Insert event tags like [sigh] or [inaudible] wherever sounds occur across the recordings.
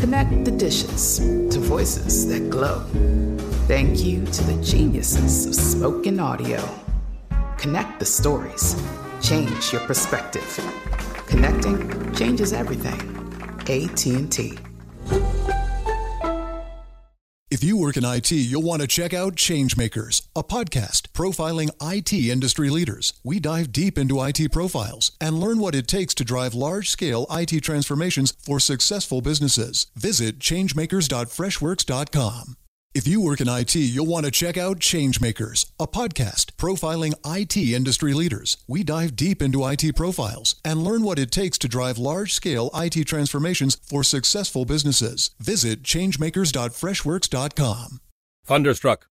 Connect the dishes to voices that glow. Thank you to the geniuses of spoken audio. Connect the stories. Change your perspective. Connecting changes everything. AT&T. If you work in IT, you'll want to check out Changemakers, a podcast profiling IT industry leaders. We dive deep into IT profiles and learn what it takes to drive large scale IT transformations for successful businesses. Visit changemakers.freshworks.com. If you work in IT, you'll want to check out Changemakers, a podcast profiling IT industry leaders. We dive deep into IT profiles and learn what it takes to drive large scale IT transformations for successful businesses. Visit changemakers.freshworks.com. Thunderstruck.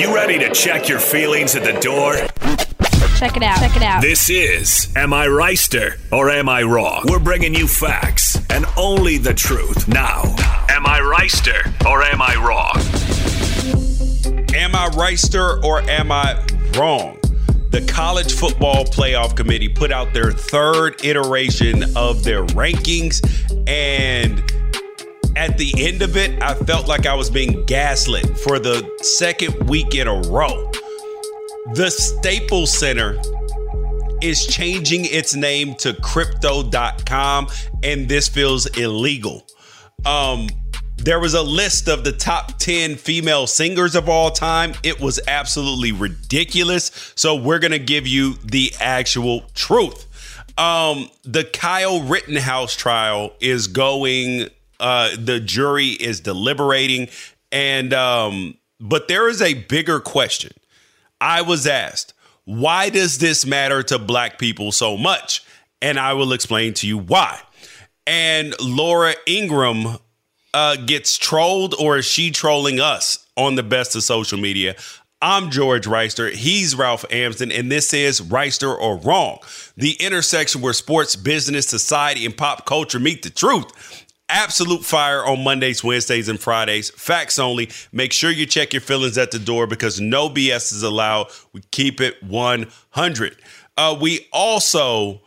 You ready to check your feelings at the door? Check it out. Check it out. This is Am I Reister or Am I Wrong? We're bringing you facts and only the truth. Now, Am I Reister or Am I Wrong? Am I Reister or am I wrong? The College Football Playoff Committee put out their third iteration of their rankings and at the end of it, I felt like I was being gaslit for the second week in a row. The Staples Center is changing its name to crypto.com, and this feels illegal. Um, there was a list of the top 10 female singers of all time. It was absolutely ridiculous. So, we're going to give you the actual truth. Um, the Kyle Rittenhouse trial is going uh, the jury is deliberating, and um, but there is a bigger question. I was asked, why does this matter to black people so much? And I will explain to you why. And Laura Ingraham uh, gets trolled, or is she trolling us on the best of social media? I'm George Reister. He's Ralph Amsden, and this is Reister or Wrong, the intersection where sports, business, society, and pop culture meet the truth. Absolute fire on Mondays, Wednesdays, and Fridays. Facts only. Make sure you check your feelings at the door because no BS is allowed. We keep it 100. Uh, we also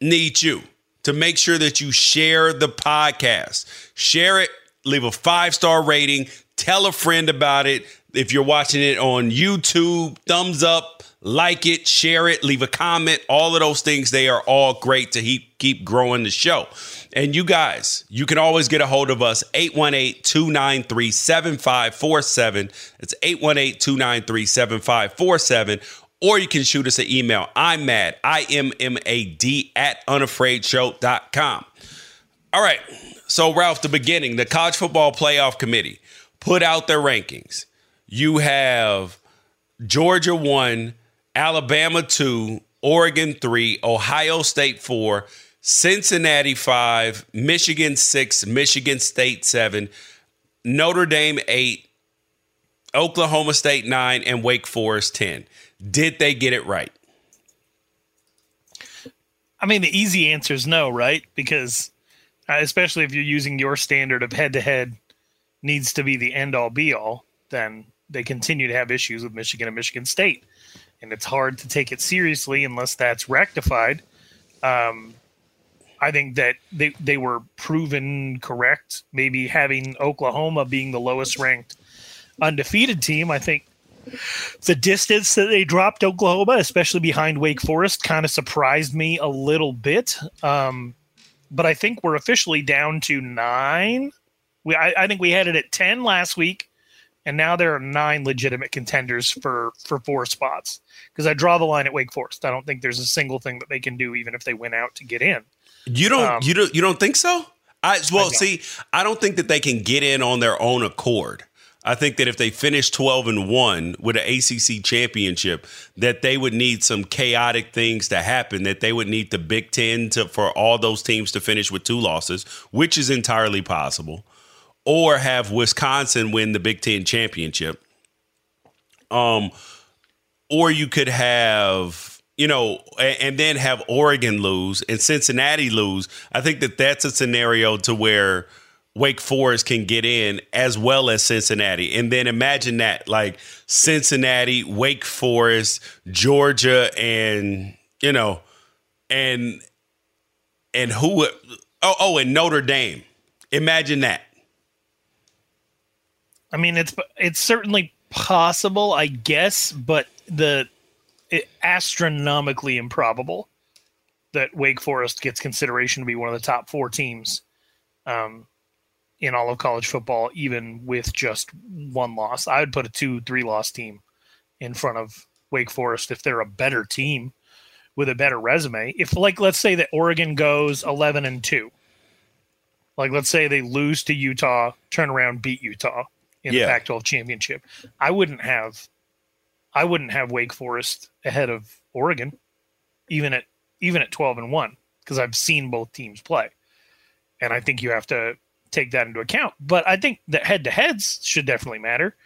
need you to make sure that you share the podcast. Share it, leave a five star rating, tell a friend about it. If you're watching it on YouTube, thumbs up, like it, share it, leave a comment. All of those things, they are all great to keep, keep growing the show. And you guys, you can always get a hold of us 818 293 7547. It's 818 293 7547. Or you can shoot us an email. I'm mad, I M M A D, at unafraidshow.com. All right. So, Ralph, the beginning, the College Football Playoff Committee put out their rankings. You have Georgia 1, Alabama 2, Oregon 3, Ohio State 4, Cincinnati 5, Michigan 6, Michigan State 7, Notre Dame 8, Oklahoma State 9, and Wake Forest 10. Did they get it right? I mean, the easy answer is no, right? Because uh, especially if you're using your standard of head to head needs to be the end all be all, then they continue to have issues with Michigan and Michigan State. And it's hard to take it seriously unless that's rectified. Um, I think that they, they were proven correct. Maybe having Oklahoma being the lowest ranked undefeated team, I think the distance that they dropped Oklahoma, especially behind Wake Forest, kind of surprised me a little bit. Um, but I think we're officially down to nine. We, I, I think we had it at 10 last week and now there are nine legitimate contenders for for four spots because I draw the line at Wake Forest. I don't think there's a single thing that they can do, even if they went out to get in. You don't um, you don't you don't think so? I well I see, I don't think that they can get in on their own accord. I think that if they finish 12 and 1 with an ACC championship, that they would need some chaotic things to happen, that they would need the Big 10 to for all those teams to finish with two losses, which is entirely possible, or have Wisconsin win the Big 10 championship. Um or you could have you know, and then have Oregon lose and Cincinnati lose. I think that that's a scenario to where Wake Forest can get in as well as Cincinnati. And then imagine that like Cincinnati, Wake Forest, Georgia, and, you know, and, and who, oh, oh, and Notre Dame. Imagine that. I mean, it's, it's certainly possible, I guess, but the, astronomically improbable that Wake Forest gets consideration to be one of the top four teams um, in all of college football, even with just one loss. I would put a two, three loss team in front of Wake Forest if they're a better team with a better resume. If, like, let's say that Oregon goes 11 and 2, like, let's say they lose to Utah, turn around, beat Utah in yeah. the Pac 12 championship, I wouldn't have I wouldn't have Wake Forest ahead of Oregon, even at even at twelve and one, because I've seen both teams play, and I think you have to take that into account. But I think that head to heads should definitely matter.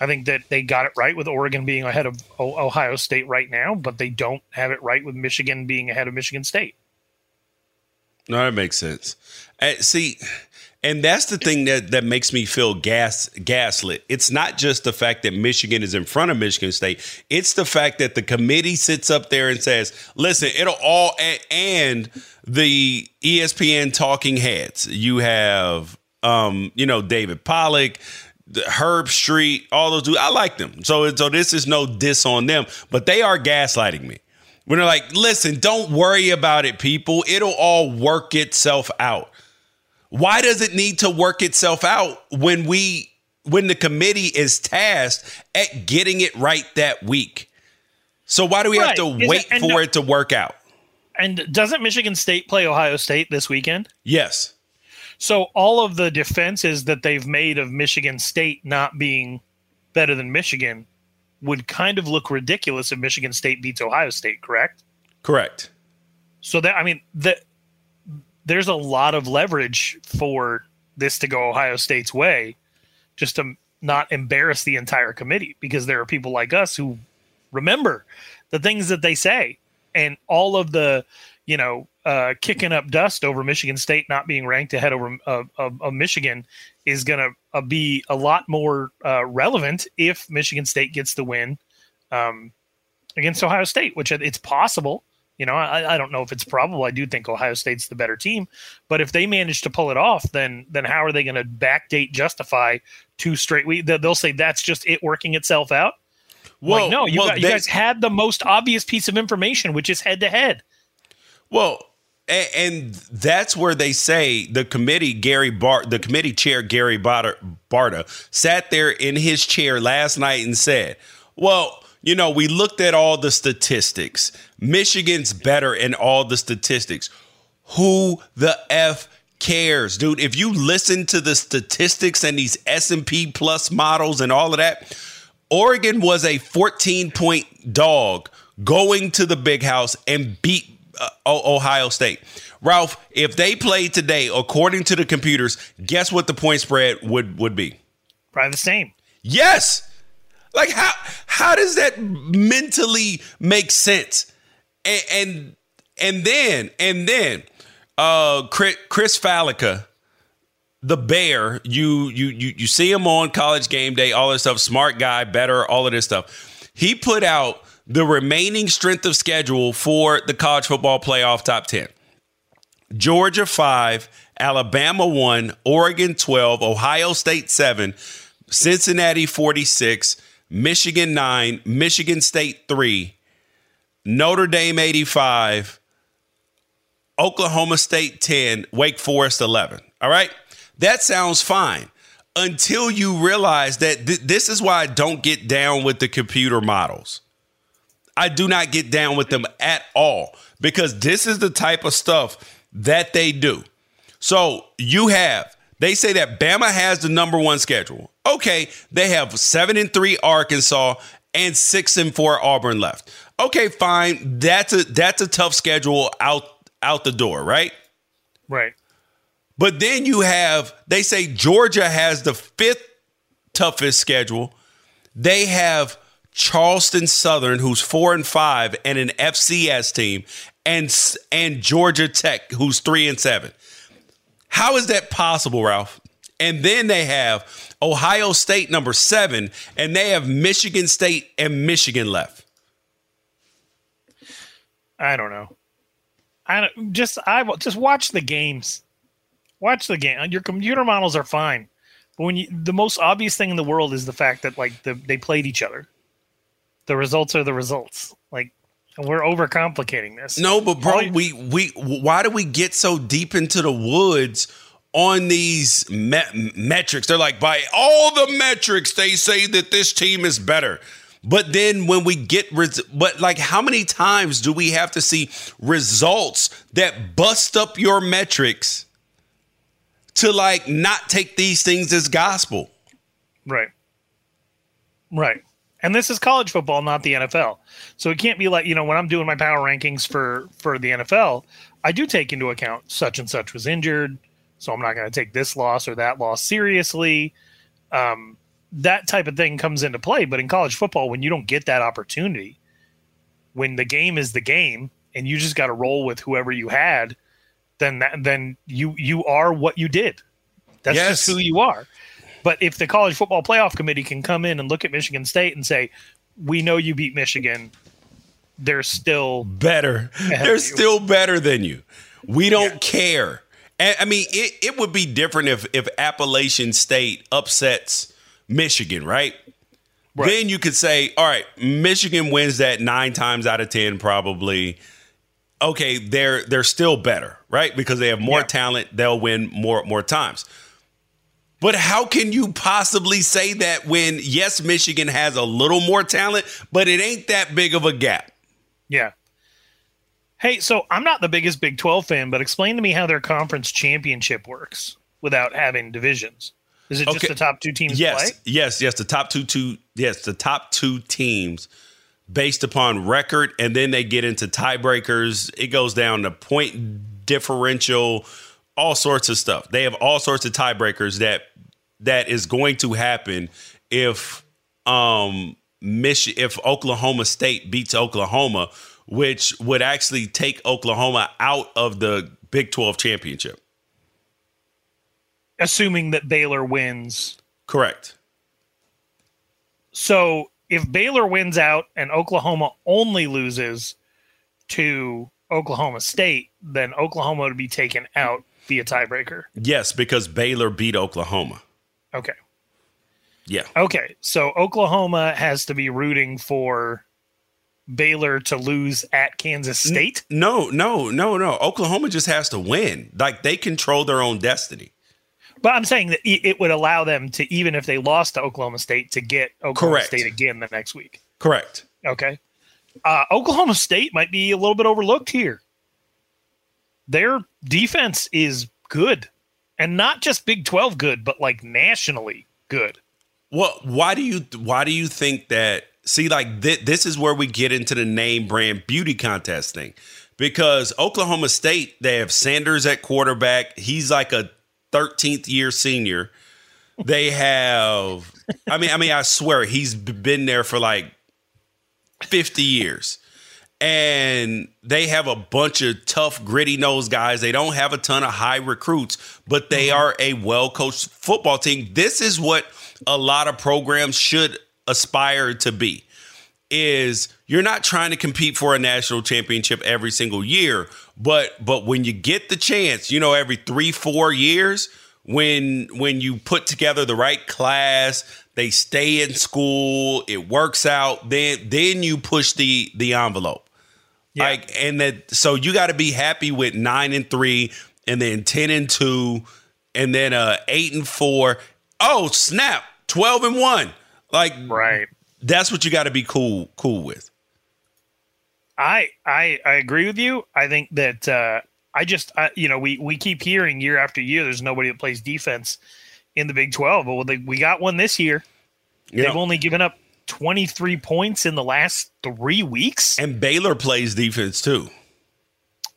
I think that they got it right with Oregon being ahead of Ohio State right now, but they don't have it right with Michigan being ahead of Michigan State. No, that makes sense. Uh, see, and that's the thing that, that makes me feel gas gaslit. It's not just the fact that Michigan is in front of Michigan State. It's the fact that the committee sits up there and says, "Listen, it'll all." And the ESPN talking heads. You have, um, you know, David Pollack, Herb Street, all those dudes. I like them. So, so this is no diss on them, but they are gaslighting me. When they're like, "Listen, don't worry about it, people. It'll all work itself out." Why does it need to work itself out when we when the committee is tasked at getting it right that week? So why do we right. have to is wait it, for no, it to work out? And doesn't Michigan State play Ohio State this weekend? Yes. So all of the defenses that they've made of Michigan State not being better than Michigan would kind of look ridiculous if Michigan State beats Ohio State, correct? Correct. So that I mean the there's a lot of leverage for this to go Ohio State's way, just to not embarrass the entire committee because there are people like us who remember the things that they say and all of the you know, uh, kicking up dust over Michigan State not being ranked ahead over uh, of, of, Michigan is going to uh, be a lot more uh, relevant if Michigan State gets the win um, against Ohio State, which it's possible. You know, I, I don't know if it's probable. I do think Ohio State's the better team, but if they manage to pull it off, then then how are they going to backdate justify two straight weeks? They'll say that's just it working itself out. Well, like, no, you, well, got, you guys had the most obvious piece of information, which is head to head. Well, and that's where they say the committee Gary Bart, the committee chair Gary Barta, Barta sat there in his chair last night and said, "Well, you know, we looked at all the statistics. Michigan's better in all the statistics. Who the f cares, dude? If you listen to the statistics and these S&P plus models and all of that, Oregon was a 14 point dog going to the big house and beat uh, Ohio State. Ralph, if they played today according to the computers, guess what the point spread would would be? Probably the same. Yes. Like how how does that mentally make sense? And and, and then and then uh Chris, Chris Fallica, the bear, you you you you see him on college game day, all this stuff, smart guy, better, all of this stuff. He put out the remaining strength of schedule for the college football playoff top 10. Georgia 5, Alabama 1, Oregon 12, Ohio State 7, Cincinnati 46, Michigan 9, Michigan State 3, Notre Dame 85, Oklahoma State 10, Wake Forest 11. All right? That sounds fine until you realize that th- this is why I don't get down with the computer models. I do not get down with them at all because this is the type of stuff that they do. So you have, they say that Bama has the number one schedule. Okay, they have seven and three Arkansas and six and four Auburn left. Okay, fine. That's a that's a tough schedule out out the door, right? Right. But then you have, they say Georgia has the fifth toughest schedule. They have Charleston Southern, who's four and five, and an FCS team, and and Georgia Tech, who's three and seven. How is that possible, Ralph? And then they have Ohio State number seven, and they have Michigan State and Michigan left. I don't know. I don't, just I just watch the games. Watch the game. Your computer models are fine, but when you the most obvious thing in the world is the fact that like the, they played each other the results are the results. Like we're overcomplicating this. No, but bro, we we why do we get so deep into the woods on these me- metrics? They're like by all the metrics they say that this team is better. But then when we get res- but like how many times do we have to see results that bust up your metrics to like not take these things as gospel? Right. Right. And this is college football, not the NFL. So it can't be like, you know, when I'm doing my power rankings for for the NFL, I do take into account such and such was injured, so I'm not going to take this loss or that loss seriously. Um, that type of thing comes into play, but in college football when you don't get that opportunity, when the game is the game and you just got to roll with whoever you had, then that, then you you are what you did. That's yes. just who you are. But if the college football playoff committee can come in and look at Michigan State and say, "We know you beat Michigan," they're still better. They're still better than you. We don't yeah. care. And, I mean, it, it would be different if if Appalachian State upsets Michigan, right? Right. Then you could say, all right, Michigan wins that nine times out of ten, probably. Okay, they're they're still better, right? Because they have more yeah. talent, they'll win more more times. But how can you possibly say that when, yes, Michigan has a little more talent, but it ain't that big of a gap? Yeah. Hey, so I'm not the biggest Big 12 fan, but explain to me how their conference championship works without having divisions. Is it just the top two teams yes, play? Yes, yes, the top two two yes, the top two teams based upon record and then they get into tiebreakers. It goes down to point differential, all sorts of stuff. They have all sorts of tiebreakers that that is going to happen if um Mich- if Oklahoma State beats Oklahoma, which would actually take Oklahoma out of the Big 12 championship. Assuming that Baylor wins. Correct. So if Baylor wins out and Oklahoma only loses to Oklahoma State, then Oklahoma would be taken out via tiebreaker. Yes, because Baylor beat Oklahoma. Okay. Yeah. Okay. So Oklahoma has to be rooting for Baylor to lose at Kansas State? No, no, no, no. Oklahoma just has to win. Like they control their own destiny. But I'm saying that it would allow them to, even if they lost to Oklahoma State, to get Oklahoma Correct. State again the next week. Correct. Okay. Uh, Oklahoma State might be a little bit overlooked here. Their defense is good, and not just Big Twelve good, but like nationally good. Well, why do you why do you think that? See, like th- this is where we get into the name brand beauty contest thing, because Oklahoma State they have Sanders at quarterback. He's like a 13th year senior. They have, I mean, I mean, I swear he's been there for like 50 years. And they have a bunch of tough, gritty nose guys. They don't have a ton of high recruits, but they mm-hmm. are a well coached football team. This is what a lot of programs should aspire to be is you're not trying to compete for a national championship every single year, but but when you get the chance, you know, every 3 4 years when when you put together the right class, they stay in school, it works out, then then you push the the envelope. Yeah. Like and that so you got to be happy with 9 and 3 and then 10 and 2 and then uh 8 and 4. Oh, snap. 12 and 1. Like right. That's what you got to be cool cool with. I I I agree with you. I think that uh I just I, you know we we keep hearing year after year there's nobody that plays defense in the Big 12, but they, we got one this year. They've only given up 23 points in the last 3 weeks. And Baylor plays defense too.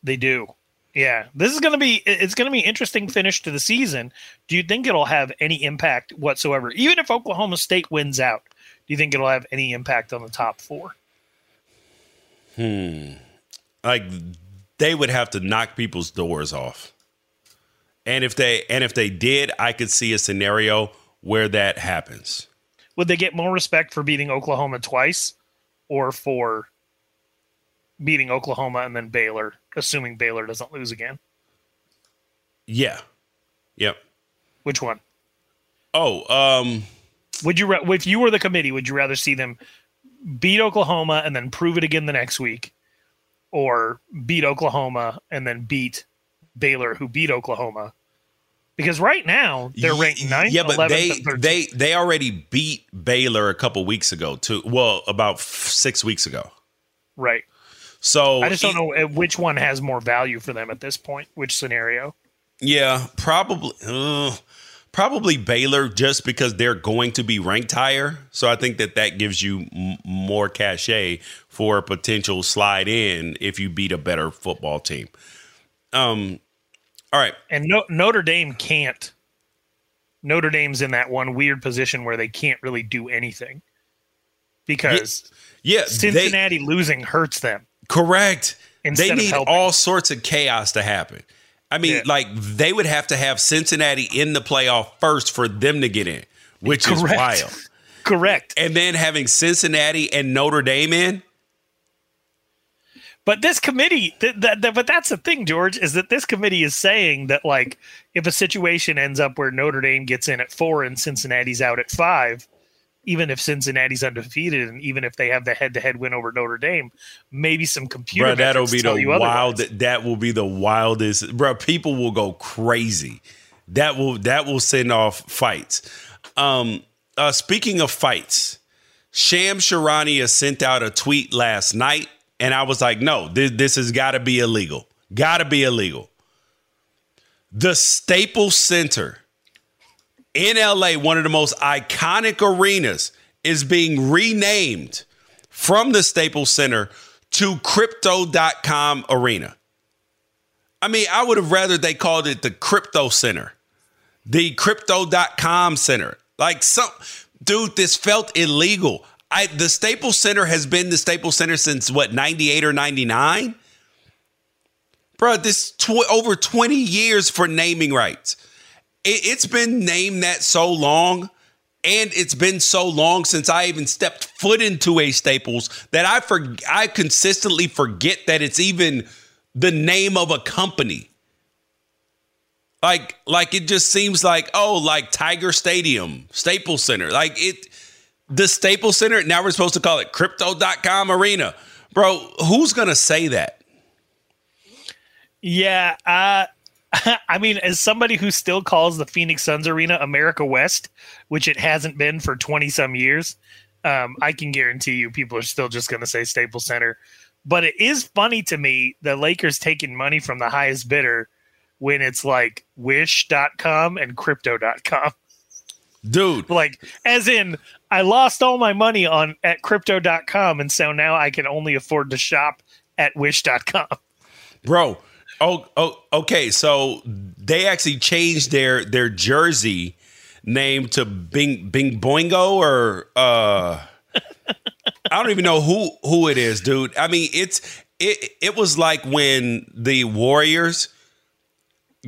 They do. Yeah, this is going to be it's going to be interesting finish to the season. Do you think it'll have any impact whatsoever? Even if Oklahoma State wins out, do you think it'll have any impact on the top 4? Hmm. Like they would have to knock people's doors off. And if they and if they did, I could see a scenario where that happens. Would they get more respect for beating Oklahoma twice or for beating Oklahoma and then Baylor, assuming Baylor doesn't lose again? Yeah. Yep. Which one? Oh, um would you if you were the committee, would you rather see them beat Oklahoma and then prove it again the next week or beat Oklahoma and then beat Baylor who beat Oklahoma? Because right now they're ranked ninth. Yeah, but they they they already beat Baylor a couple weeks ago too. Well, about six weeks ago. Right. So I just don't know which one has more value for them at this point. Which scenario? Yeah, probably. Uh, probably Baylor, just because they're going to be ranked higher. So I think that that gives you m- more cachet for a potential slide in if you beat a better football team. Um, all right. And no, Notre Dame can't. Notre Dame's in that one weird position where they can't really do anything because yeah, yeah Cincinnati they, losing hurts them. Correct. And they need all sorts of chaos to happen. I mean, yeah. like they would have to have Cincinnati in the playoff first for them to get in, which Correct. is wild. [laughs] Correct. And then having Cincinnati and Notre Dame in. But this committee, th- th- th- but that's the thing, George, is that this committee is saying that like if a situation ends up where Notre Dame gets in at four and Cincinnati's out at five, even if Cincinnati's undefeated and even if they have the head-to-head win over Notre Dame, maybe some computer bro, that'll be the wild. That will be the wildest, bro. People will go crazy. That will that will send off fights. Um, uh, speaking of fights, Shams Charania sent out a tweet last night and I was like, no, this, this has got to be illegal. Got to be illegal. The Staples Center in LA, one of the most iconic arenas, is being renamed from the Staples Center to Crypto.com Arena. I mean, I would have rather they called it the Crypto Center, the Crypto.com Center. Like some dude, this felt illegal. I the Staples Center has been the Staples Center since what 98 or 99? Bro, this tw- over 20 years for naming rights. It, it's been named that so long and it's been so long since I even stepped foot into a Staples that I for, I consistently forget that it's even the name of a company. Like like it just seems like oh like Tiger Stadium, Staples Center. Like it the Staples Center, now we're supposed to call it crypto.com arena. Bro, who's going to say that? Yeah, uh [laughs] I mean, as somebody who still calls the Phoenix Suns arena America West, which it hasn't been for 20 some years, um, I can guarantee you people are still just going to say Staples Center. But it is funny to me the Lakers taking money from the highest bidder when it's like wish.com and crypto.com. Dude. Like, as in, I lost all my money on at crypto.com, and so now I can only afford to shop at wish.com. Bro, oh, oh okay. So they actually changed their their jersey name to Bing Bing Boingo or uh I don't even know who who it is, dude. I mean, it's it it was like when the Warriors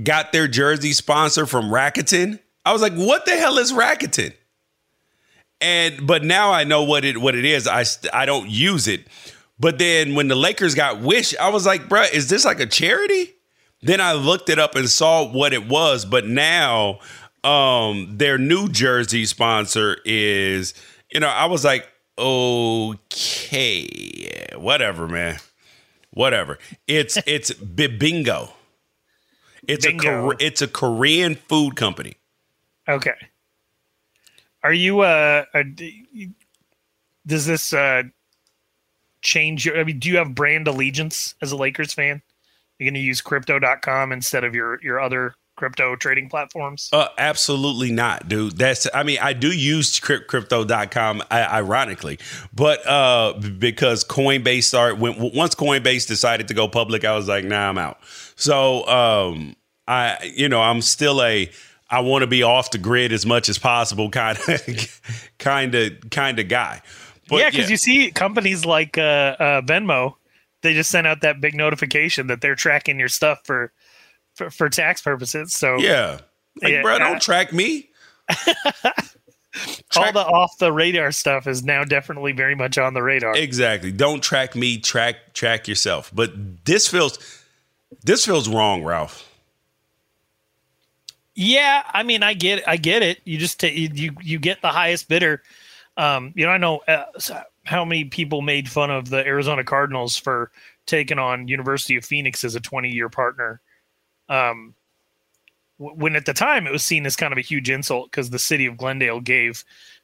got their jersey sponsor from Rakuten. I was like, what the hell is Rakuten? And but now I know what it what it is. I I don't use it. But then when the Lakers got Wish, I was like, bruh, is this like a charity? Then I looked it up and saw what it was. But now um their New Jersey sponsor is, you know, I was like, okay, whatever, man. Whatever. It's it's Bibigo. It's Bingo. a it's a Korean food company. Okay. Are you uh, uh does this uh change your I mean do you have brand allegiance as a Lakers fan? You're going to use crypto.com instead of your your other crypto trading platforms? Uh, absolutely not, dude. That's I mean, I do use crypt, crypto.com ironically, but uh because Coinbase started when once Coinbase decided to go public, I was like, nah, I'm out. So um I you know, I'm still a I want to be off the grid as much as possible kind of [laughs] kind of kind of guy. But, yeah, because yeah. you see companies like uh, uh, Venmo, they just sent out that big notification that they're tracking your stuff for for, for tax purposes. So yeah, like, yeah, bro, don't uh, track me. [laughs] all the off the radar stuff is now definitely very much on the radar. Exactly. Don't track me. Track track yourself. But this feels this feels wrong, Ralph. Yeah, I mean, I get, I get it. You just t- you you get the highest bidder. Um, you know, I know uh, how many people made fun of the Arizona Cardinals for taking on University of Phoenix as a 20 year partner. Um, when at the time it was seen as kind of a huge insult because the city of Glendale gave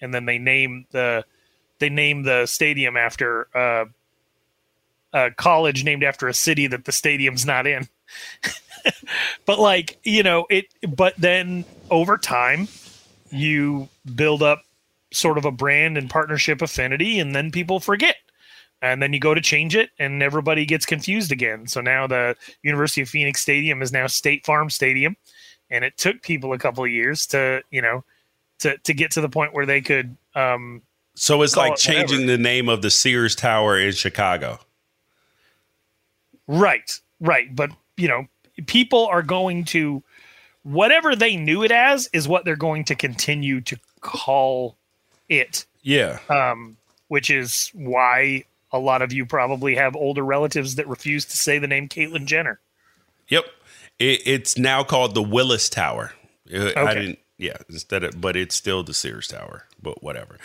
And then they name the they name the stadium after uh, a college named after a city that the stadium's not in. [laughs] but like you know it, but then over time you build up sort of a brand and partnership affinity, and then people forget. And then you go to change it, and everybody gets confused again. So now the University of Phoenix Stadium is now State Farm Stadium, and it took people a couple of years to, you know, to to get to the point where they could. Um, so it's like it changing whatever. the name of the Sears Tower in Chicago. Right, right. But you know, people are going to whatever they knew it as is what they're going to continue to call it. Yeah. Um, which is why a lot of you probably have older relatives that refuse to say the name Caitlyn Jenner. Yep. It, it's now called the Willis Tower. Uh, I didn't. Yeah. Instead of, but it's still the Sears Tower. But whatever.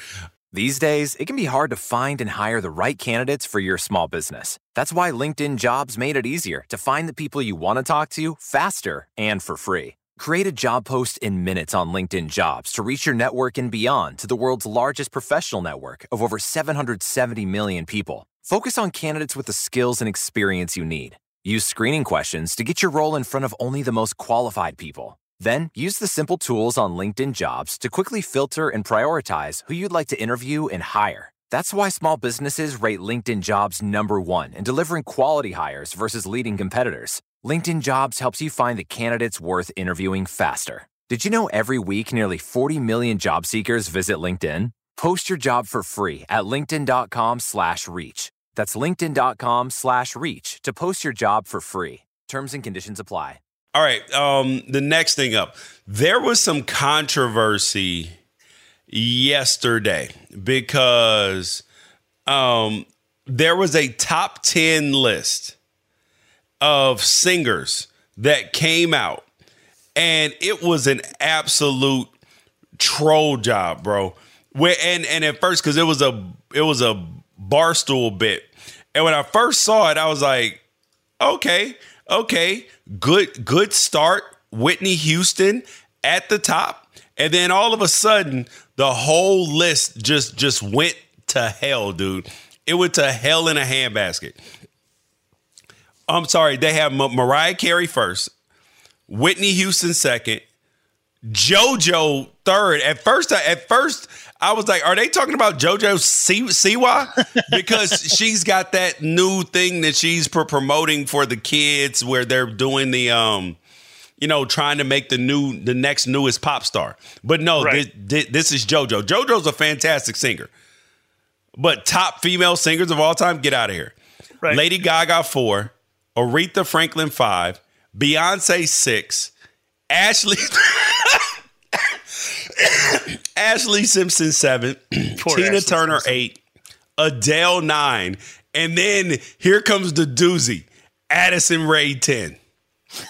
These days, it can be hard to find and hire the right candidates for your small business. That's why LinkedIn Jobs made it easier to find the people you want to talk to faster and for free. Create a job post in minutes on LinkedIn Jobs to reach your network and beyond to the world's largest professional network of over 770 million people. Focus on candidates with the skills and experience you need. Use screening questions to get your role in front of only the most qualified people. Then use the simple tools on LinkedIn Jobs to quickly filter and prioritize who you'd like to interview and hire. That's why small businesses rate LinkedIn Jobs number one in delivering quality hires versus leading competitors. LinkedIn Jobs helps you find the candidates worth interviewing faster. Did you know every week nearly 40 million job seekers visit LinkedIn? Post your job for free at linkedin.com slash reach. That's linkedin.com slash reach to post your job for free. Terms and conditions apply. All right. Um, the next thing up, there was some controversy yesterday because um, there was a top 10 list of singers that came out, and it was an absolute troll job, bro. Where and and at first, because it was a it was a barstool bit, and when I first saw it, I was like, okay, okay, good good start. Whitney Houston at the top, and then all of a sudden, the whole list just just went to hell, dude. It went to hell in a handbasket. I'm sorry, they have Ma- Mariah Carey first, Whitney Houston second, JoJo third. At first, at first, I was like, "Are they talking about JoJo Si- Siwa?" [laughs] Because she's got that new thing that she's pro- promoting for the kids, where they're doing the, um, you know, trying to make the new, the next newest pop star. But no, Right. this, this is JoJo. JoJo's a fantastic singer, but top female singers of all time, get out of here. Right. Lady Gaga four, Aretha Franklin five, Beyonce six, Ashlee [coughs] Ashlee Simpson seven, [coughs] Poor Tina Ashlee Turner Simpson. eight, Adele nine, and then here comes the doozy, Addison Rae ten. [laughs]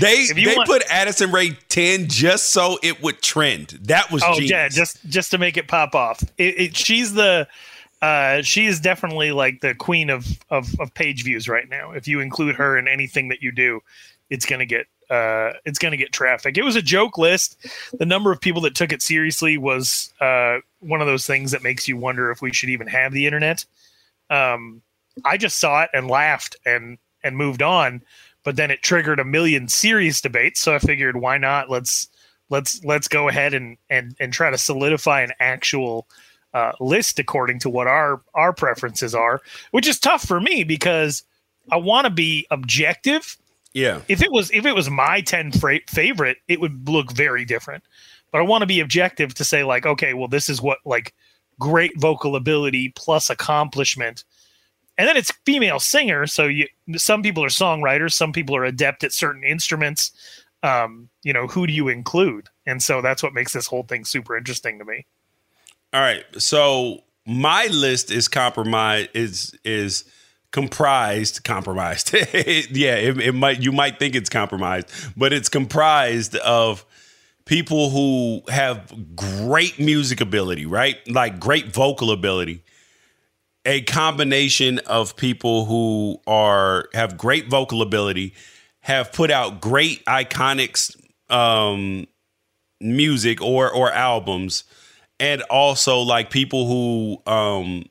they they want- put Addison Rae ten just so it would trend. That was Oh genius. yeah, just just to make it pop off. It, it, she's the uh, she is definitely like the queen of, of of page views right now. If you include her in anything that you do, it's gonna get uh, it's gonna get traffic. It was a joke list. The number of people that took it seriously was uh, one of those things that makes you wonder if we should even have the internet. Um, I just saw it and laughed and and moved on, but then it triggered a million serious debates. So I figured, why not? Let's let's let's go ahead and and and try to solidify an actual uh, list according to what our our preferences are, which is tough for me because I want to be objective Yeah. If it was if it was my 10 fra- favorite, it would look very different. But I want to be objective to say like, okay, well this is what like great vocal ability plus accomplishment. And then it's female singer, so you some people are songwriters, some people are adept at certain instruments. Um, you know, who do you include? And so that's what makes this whole thing super interesting to me. All right. So my list is compromised is is comprised compromised. [laughs] Yeah it, it, might you might think it's compromised but it's comprised of people who have great music ability right? Like great vocal ability. A combination of people who are have great vocal ability have put out great iconics um, music or or albums and also like people who um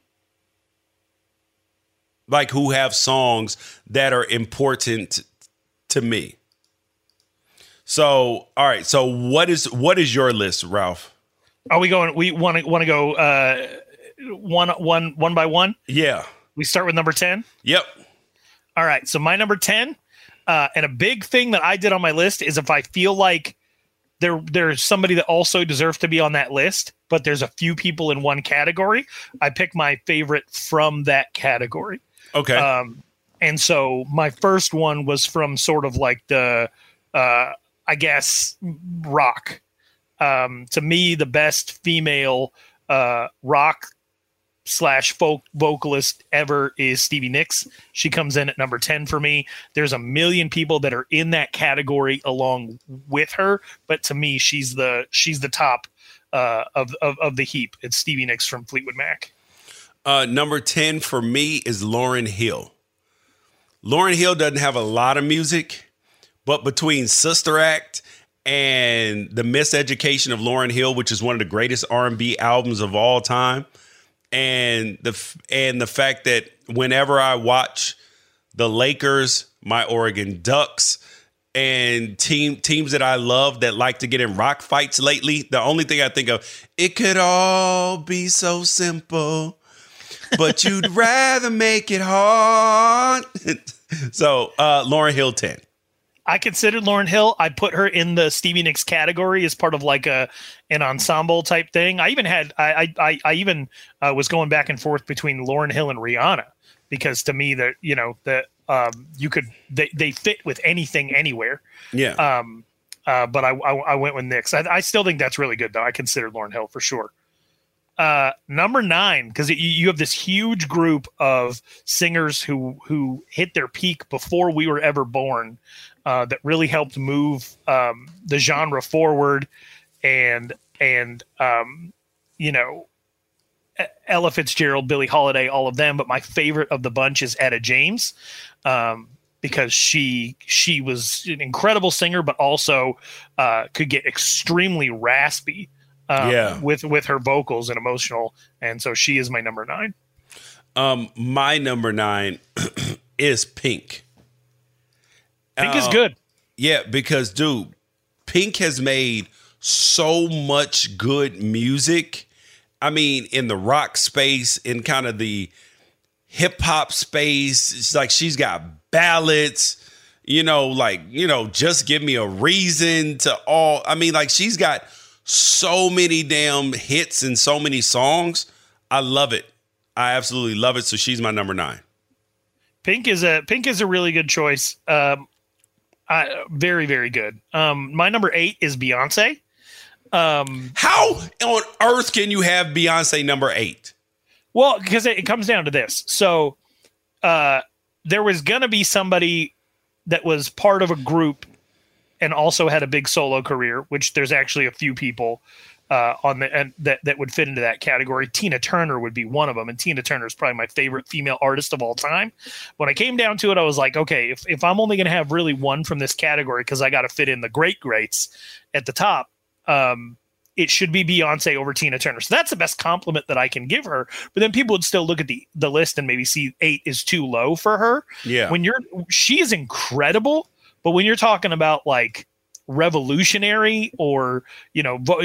like who have songs that are important to me. So, all right. So, what is what is your list, Ralph? Are we going? We want to want to go uh, one one one by one. Yeah. We start with number ten. Yep. All right. So my number ten, uh, and a big thing that I did on my list is if I feel like there there's somebody that also deserves to be on that list, but there's a few people in one category, I pick my favorite from that category. Okay. Um, and so my first one was from sort of like the, uh, I guess, rock. Um, to me, the best female uh, rock slash folk vocalist ever is Stevie Nicks. She comes in at number 10 for me. There's a million people that are in that category along with her, but to me, she's the she's the top uh, of, of of the heap. It's Stevie Nicks from Fleetwood Mac. Uh, number 10 for me is Lauryn Hill. Lauryn Hill doesn't have a lot of music, but between Sister Act and The Miseducation of Lauryn Hill, which is one of the greatest R&B albums of all time, and the and the fact that whenever I watch the Lakers, my Oregon Ducks, and team teams that I love that like to get in rock fights lately, the only thing I think of, it could all be so simple but you'd rather make it hard. [laughs] so, uh, Lauryn Hill 10. I considered Lauryn Hill. I put her in the Stevie Nicks category as part of like a an ensemble type thing. I even had I I, I even uh, was going back and forth between Lauryn Hill and Rihanna because to me that you know that um, you could they they fit with anything anywhere. Yeah. Um. Uh. But I I, I went with Nicks. I, I still think that's really good though. I considered Lauryn Hill for sure uh, number nine because you have this huge group of singers who who hit their peak before we were ever born uh, that really helped move um, the genre forward and and um, you know Ella Fitzgerald, Billie Holiday, all of them. But my favorite of the bunch is Etta James. Um, because she she was an incredible singer, but also uh, could get extremely raspy um, yeah. with with her vocals and emotional, and so she is my number nine. Um, my number nine [clears throat] is Pink. Pink uh, is good. Yeah, because dude, Pink has made so much good music. I mean, in the rock space, in kind of the hip hop space, it's like she's got ballads you know, like, you know, just give me a reason to all. I mean, like, she's got so many damn hits and so many songs. I love it. I absolutely love it. So she's my number nine. Pink is a Pink is a really good choice. Um, I, very very good. Um, my number eight is Beyonce. Um, How on earth can you have Beyonce number eight? Well, because it, it comes down to this. So uh, there was gonna be somebody that was part of a group and also had a big solo career, which there's actually a few people uh, on the and that that would fit into that category. Tina Turner would be one of them, and Tina Turner is probably my favorite female artist of all time. When I came down to it, I was like, okay, if if I'm only going to have really one from this category because I got to fit in the great greats at the top. Um, it should be Beyonce over Tina Turner. So that's the best compliment that I can give her. But then people would still look at the the list and maybe see eight is too low for her. Yeah. When you're she is incredible, but when you're talking about like revolutionary or you know vo-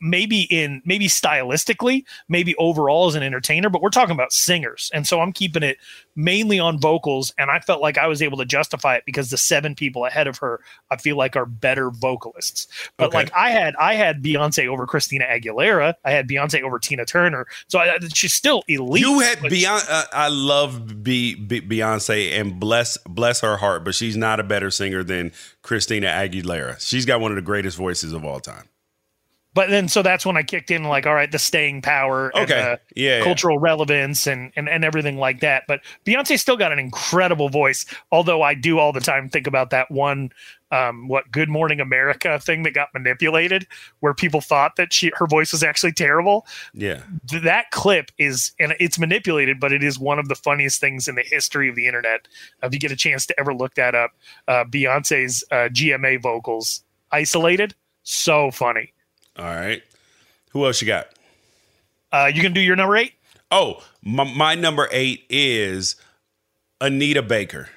maybe in maybe stylistically maybe overall as an entertainer but we're talking about singers and so i'm keeping it mainly on vocals and i felt like i was able to justify it because the seven people ahead of her i feel like are better vocalists but Okay. like i had i had beyonce over christina aguilera i had beyonce over tina turner so I, she's still elite You had Beyonce. Uh, I love B, B, Beyonce and bless bless her heart, but she's not a better singer than Christina Aguilera. She's got one of the greatest voices of all time. But then so that's when I kicked in like all right the staying power and Okay. the Yeah, yeah. cultural relevance and, and and everything like that but Beyonce still got an incredible voice although I do all the time think about that one um what Good Morning America thing that got manipulated where people thought that she her voice was actually terrible Yeah. Th- that clip is and it's manipulated but it is one of the funniest things in the history of the internet if you get a chance to ever look that up uh Beyonce's uh, GMA vocals isolated so funny All right. Who else you got? uh you can do your number 8 Oh, my, my number eight is Anita Baker.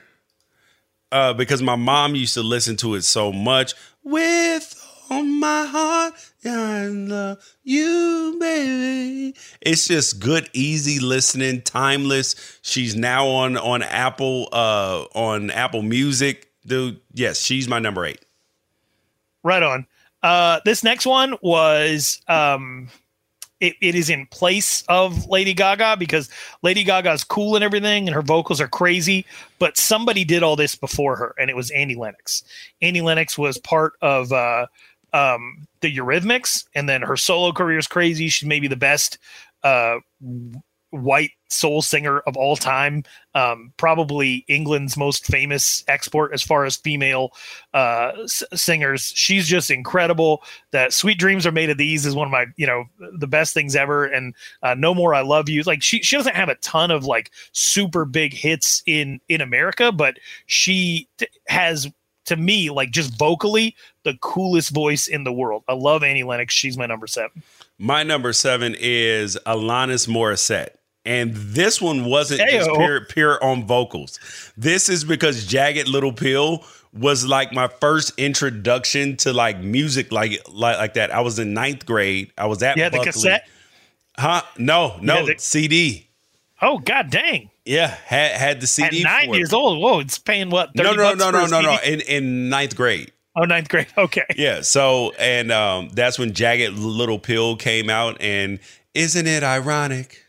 Uh, because my mom used to listen to it so much. With all my heart, I love you, baby. It's just good, easy listening, timeless. She's now on on Apple uh on Apple Music. Dude, yes, she's my number eight. Right on. Uh, this next one was um, it, it is in place of Lady Gaga because Lady Gaga's cool and everything, and her vocals are crazy. But somebody did all this before her, and it was Annie Lennox. Annie Lennox was part of uh, um, the Eurythmics, and then her solo career is crazy. She's maybe the best uh, white soul singer of all time. Um, probably England's most famous export as far as female uh, s- singers. She's just incredible. That "Sweet Dreams Are Made of These" is one of my, you know, the best things ever. And uh, "No More I Love You." Like she, she doesn't have a ton of like super big hits in in America, but she t- has. To me, like just vocally, the coolest voice in the world. I love Annie Lennox. She's my number seven. My number seven is Alanis Morissette. And this one wasn't just pure, pure on vocals. This is because Jagged Little Pill was like my first introduction to like music like like, like that. I was in ninth grade. I was at Yeah, the cassette. Huh? No, no, Yeah, the- CD. Oh god dang! Yeah, had had the At CD. nine for it. years old, whoa, it's paying what? 30 No, no, no, no, no, no. In in ninth grade. Oh, ninth grade. [laughs] Okay. Yeah. So and um, that's when Jagged Little Pill came out, and isn't it ironic?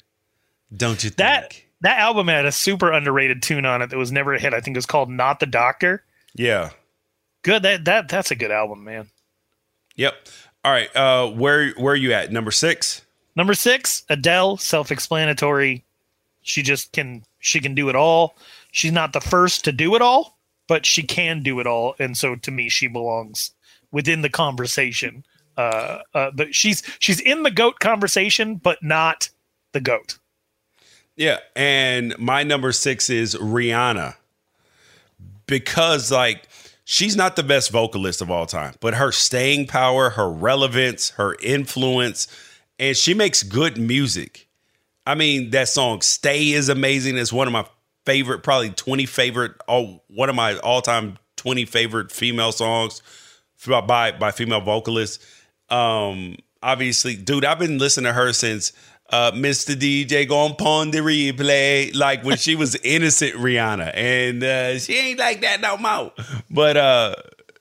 Don't you think? That that album had a super underrated tune on it that was never a hit. I think it was called "Not the Doctor." Yeah. Good. That that that's a good album, man. Yep. All right. Uh, where where are you at? Number six. Number six, Adele, self-explanatory. She just can she can do it all. She's not the first to do it all, but she can do it all, and so to me, she belongs within the conversation. Uh, uh, but she's she's in the goat conversation, but not the goat. Yeah, and my number six is Rihanna because like she's not the best vocalist of all time, but her staying power, her relevance, her influence, and she makes good music. I mean, that song "Stay" is amazing. It's one of my favorite, probably twenty favorite, all one of my all time twenty favorite female songs by by, by female vocalists. Um, obviously, dude, I've been listening to her since uh, Mr. DJ gon' pawn the replay, like when she was innocent Rihanna, and uh, she ain't like that no more. But uh,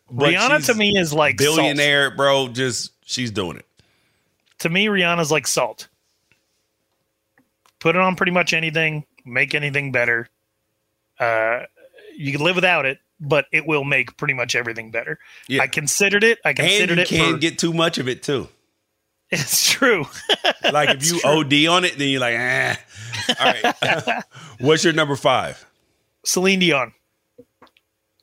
but Rihanna to me is like salt. billionaire, bro. Just she's doing it. to me, Rihanna's like salt. Put it on pretty much anything, make anything better. Uh, you can live without it, but it will make pretty much everything better. Yeah. I considered it. I And considered you it. can't for- get too much of it too. It's true. [laughs] Like if you OD on it, then you're like, eh. All right. [laughs] What's your number five? Celine Dion.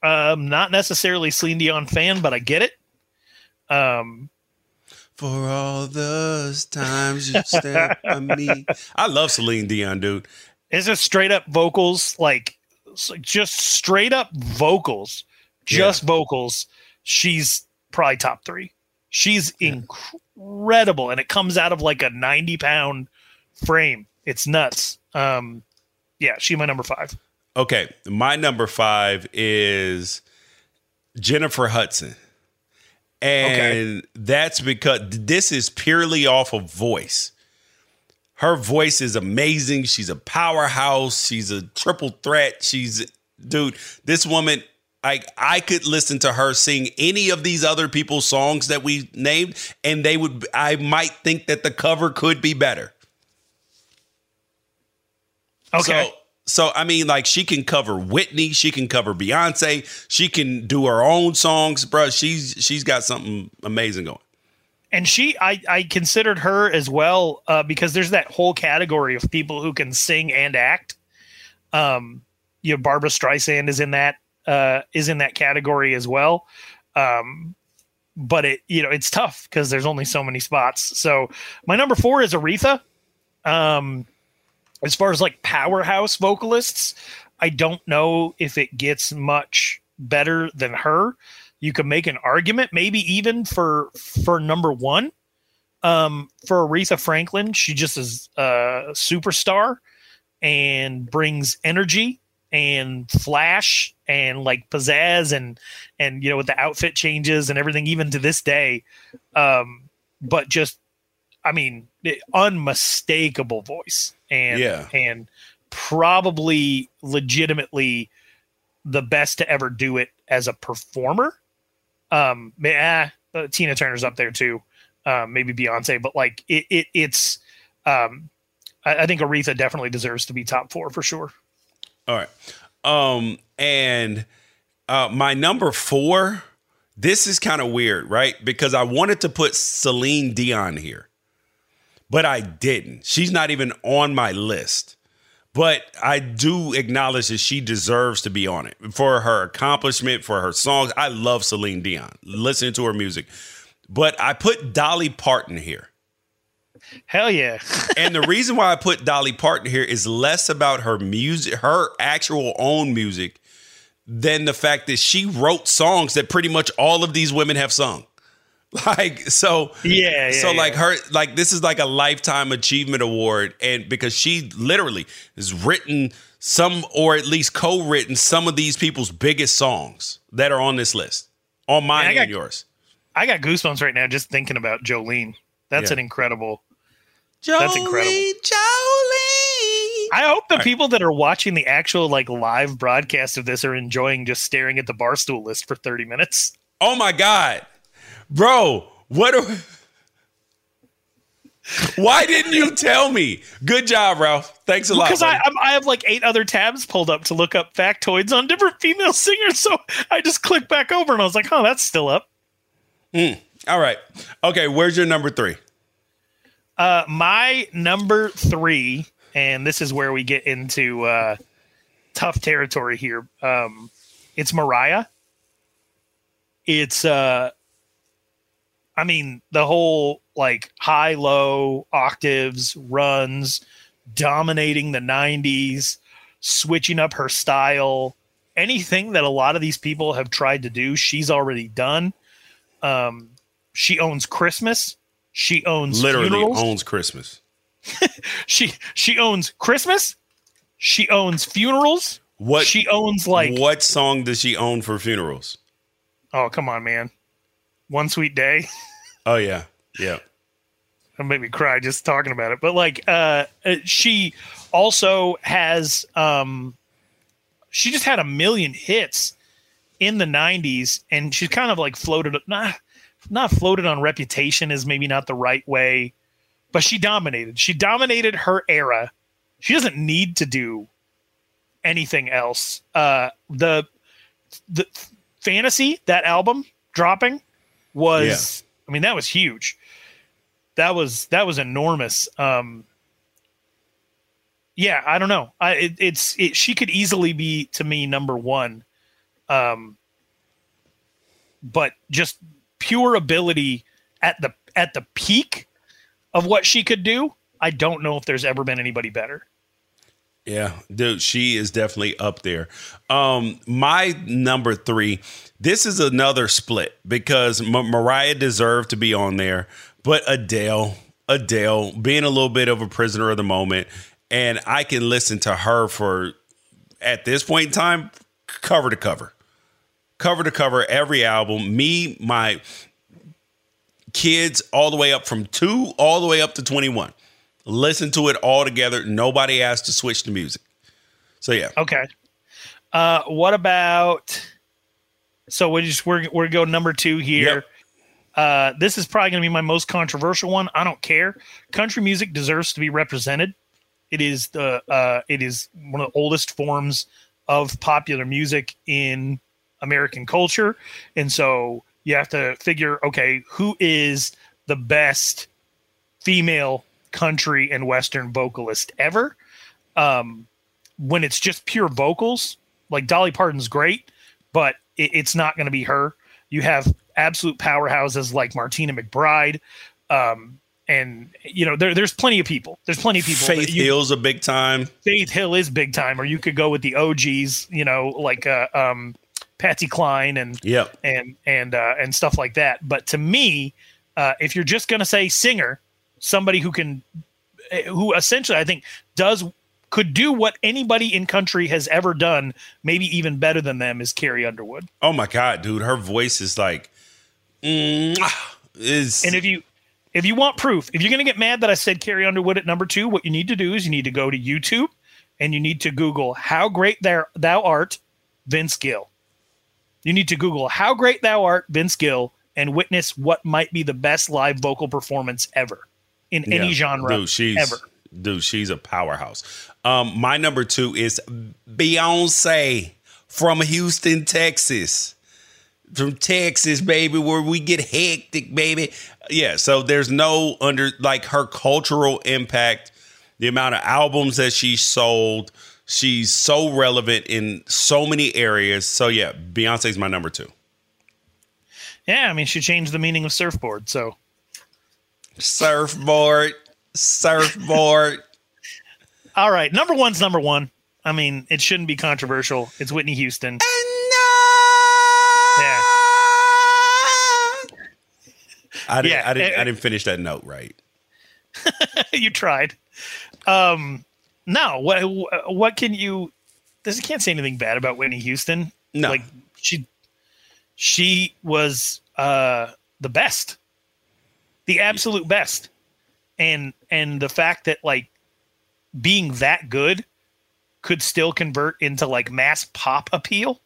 Um, not necessarily Celine Dion fan, but I get it. Um, For all those times you stand by [laughs] me. I love Celine Dion, dude. it's just straight up vocals, like just straight up vocals, just vocals. She's probably top three. She's incredible, and it comes out of like a ninety pound frame. It's nuts. Um, yeah, she my number five. Okay, my number five is Jennifer Hudson. And okay. that's because this is purely off of voice. Her voice is amazing. She's a powerhouse. She's a triple threat. She's dude, this woman I I could listen to her sing any of these other people's songs that we named and they would I might think that the cover could be better. Okay. So, so I mean, like she can cover Whitney, she can cover Beyonce, she can do her own songs, bro. She's she's got something amazing going. And she, I, I considered her as well uh, because there's that whole category of people who can sing and act. Um, you know, Barbra Streisand is in that uh, is in that category as well. Um, but it, you know, it's tough because there's only so many spots. So my number four is Aretha. Um, as far as like powerhouse vocalists, I don't know if it gets much better than her. You could make an argument, maybe even for for number one. Um, for Aretha Franklin, she just is a superstar and brings energy and flash and like pizzazz and and you know with the outfit changes and everything even to this day um but just i mean unmistakable voice and yeah. and probably legitimately the best to ever do it as a performer. Um, eh, uh, Tina Turner's up there too, um, maybe Beyonce, but like it, it it's, um, I, I, think Aretha definitely deserves to be top four for sure. All right, um, and uh, my number four. This is kind of weird, right? Because I wanted to put Celine Dion here but I didn't. She's not even on my list. But I do acknowledge that she deserves to be on it for her accomplishment, for her songs. I love Celine Dion, listening to her music. But I put Dolly Parton here. Hell yeah. and the reason why I put Dolly Parton here is less about her music, her actual own music, than the fact that she wrote songs that pretty much all of these women have sung. [laughs] Like so, yeah. yeah so yeah. like her, like this is like a lifetime achievement award, and because she literally has written some, or at least co-written some of these people's biggest songs that are on this list, on mine Man, got, and yours. I got goosebumps right now just thinking about Jolene. That's yeah. an incredible. Jolene, that's incredible. Jolene. I hope the people that are watching the actual like live broadcast of this are enjoying just staring at the barstool list for 30 minutes. Oh my god bro, what are [laughs] why didn't you tell me? Good job, Ralph. Thanks a lot. Because I, I have like eight other tabs pulled up to look up factoids on different female [laughs] singers. So I just clicked back over and I was like, oh, that's still up. Mm. All right. Okay. Where's your number three? Uh, my number three, and this is where we get into uh, tough territory here. Um, it's Mariah. It's uh, I mean, the whole like high low octaves, runs, dominating the 90s, switching up her style, anything that a lot of these people have tried to do, she's already done. Um, she owns Christmas. She owns literally funerals. owns Christmas. [laughs] she she owns Christmas. She owns funerals. What she owns like what song does she own for funerals? Oh come on, man! One sweet day. Oh yeah, yeah. That made me cry just talking about it. But like, uh, uh, she also has, um, she just had a million hits in the '90s, and she's kind of like floated, not not floated on reputation is maybe not the right way, but she dominated. She dominated her era. She doesn't need to do anything else. Uh, the the fantasy that album dropping was I mean, that was huge. That was that was enormous. Um, yeah, I don't know. I it, it's it, she could easily be to me number one. Um, but just pure ability at the at the peak of what she could do, I don't know if there's ever been anybody better. Yeah, dude, she is definitely up there. Um, my number three. This is another split because Mariah deserved to be on there, but Adele, Adele, being a little bit of a prisoner of the moment, and I can listen to her for at this point in time, cover to cover, cover to cover every album. Me, my kids all the way up from two all the way up to 21. Listen to it all together. Nobody asked to switch to music. So yeah. Okay. Uh, what about? So we just we're we're go number two here. Yep. Uh, this is probably going to be my most controversial one. I don't care. Country music deserves to be represented. It is the uh, it is one of the oldest forms of popular music in American culture, and so you have to figure, okay, who is the best female country and western vocalist ever? Um, when it's just pure vocals, like Dolly Parton's great, but it, it's not going to be her. You have absolute powerhouses like Martina McBride. Um, and you know there, there's plenty of people. There's plenty of people. Faith you- Hill's a big time. Faith Hill is big time, or you could go with the OGs, you know, like uh, um, Patsy Cline and Yep. and and uh, and stuff like that. But to me, uh, if you're just gonna say singer, somebody who can, eh, who essentially I think does could do what anybody in country has ever done, maybe even better than them, is Carrie Underwood. Oh my god, dude, her voice is like is And if you if you want proof, if you're gonna get mad that I said Carrie Underwood at number two, what you need to do is you need to go to YouTube and you need to Google how great thou, thou art, Vince Gill. You need to Google how great thou art, Vince Gill, and witness what might be the best live vocal performance ever in any genre dude, she's, ever. Dude, she's a powerhouse. Um, my number two is Beyonce from Houston, Texas. From Texas, baby, where we get hectic, baby. Yeah, so there's no under like her cultural impact, the amount of albums that she sold. She's so relevant in so many areas. So yeah, Beyonce's my number two. Yeah, I mean she changed the meaning of surfboard, so Surfboard, surfboard. [laughs] all right. Number one's number one. I mean, it shouldn't be controversial. It's Whitney Houston. Yeah. I didn't, Yeah, I didn't, eh, I didn't finish that note right. [laughs] you tried. Um, no, what what can you? This can't say anything bad about Whitney Houston. No. like she she was uh the best, the absolute best, and and the fact that like being that good could still convert into like mass pop appeal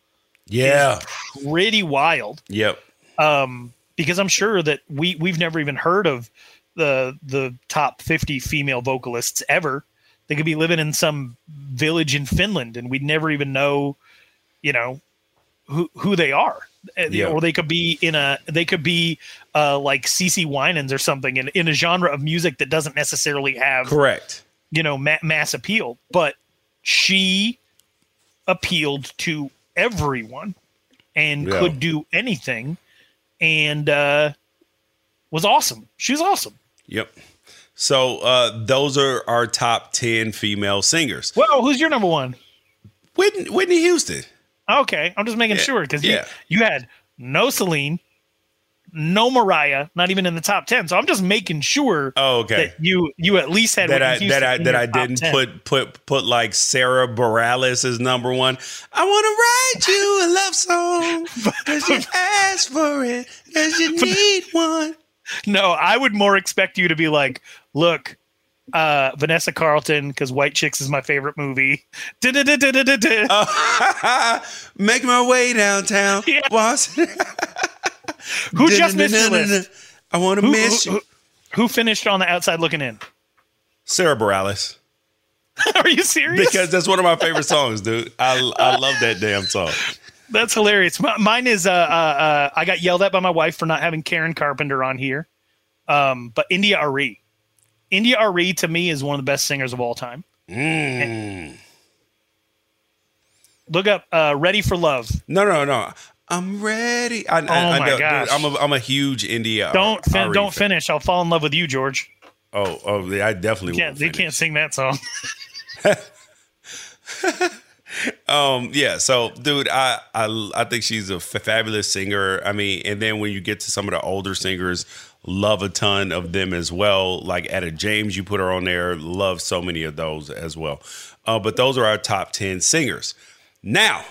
Yeah. pretty wild Yep. um, because I'm sure that we we've never even heard of the the top 50 female vocalists ever. They could be living in some village in Finland, and we'd never even know, you know, who who they are. Uh, Yeah. Or they could be in a they could be uh, like CeCe Winans or something in, in a genre of music that doesn't necessarily have Correct. you know ma- mass appeal but she appealed to everyone and Yeah. could do anything and uh was awesome she was awesome Yep. So uh, those are our top ten female singers. well who's your number one Whitney, Whitney Houston. okay i'm just making Yeah, sure because yeah. you, you had no celine no mariah not even in the top 10 so i'm just making sure Oh, okay. that you you at least had That I Whitney that I Houston in that I didn't 10. put put put like Sara Bareilles as number one. I want to write you a love song [laughs] because you asked for it because you need one. No, I would more expect you to be like, look, uh, Vanessa Carlton, because White Chicks is my favorite movie. [laughs] Da-da-da-da-da-da. [laughs] Make my way downtown. [laughs] Boston. Who just missed your list? I want to miss you. who, who finished on the outside looking in? Sara Bareilles. Are you serious? Because that's one of my favorite songs, dude. I I love that damn song. That's hilarious. Mine is uh, uh, uh, I got yelled at by my wife for not having Karen Carpenter on here. Um, but India Arie, India Arie to me is one of the best singers of all time. Mm. Look up uh, "Ready for Love." No, no, no. I'm ready. I, I, Oh I my dude, gosh. I'm a I'm a huge India. Don't fin- don't fan. finish. I'll fall in love with you, George. Oh, oh, I definitely Yeah, they finish. can't sing that song. [laughs] [laughs] Um, yeah. So, dude, I I I think she's a fabulous singer. I mean, and then when you get to some of the older singers, love a ton of them as well. Like Etta James, you put her on there. Love so many of those as well. Uh, but those are our top ten singers. Now,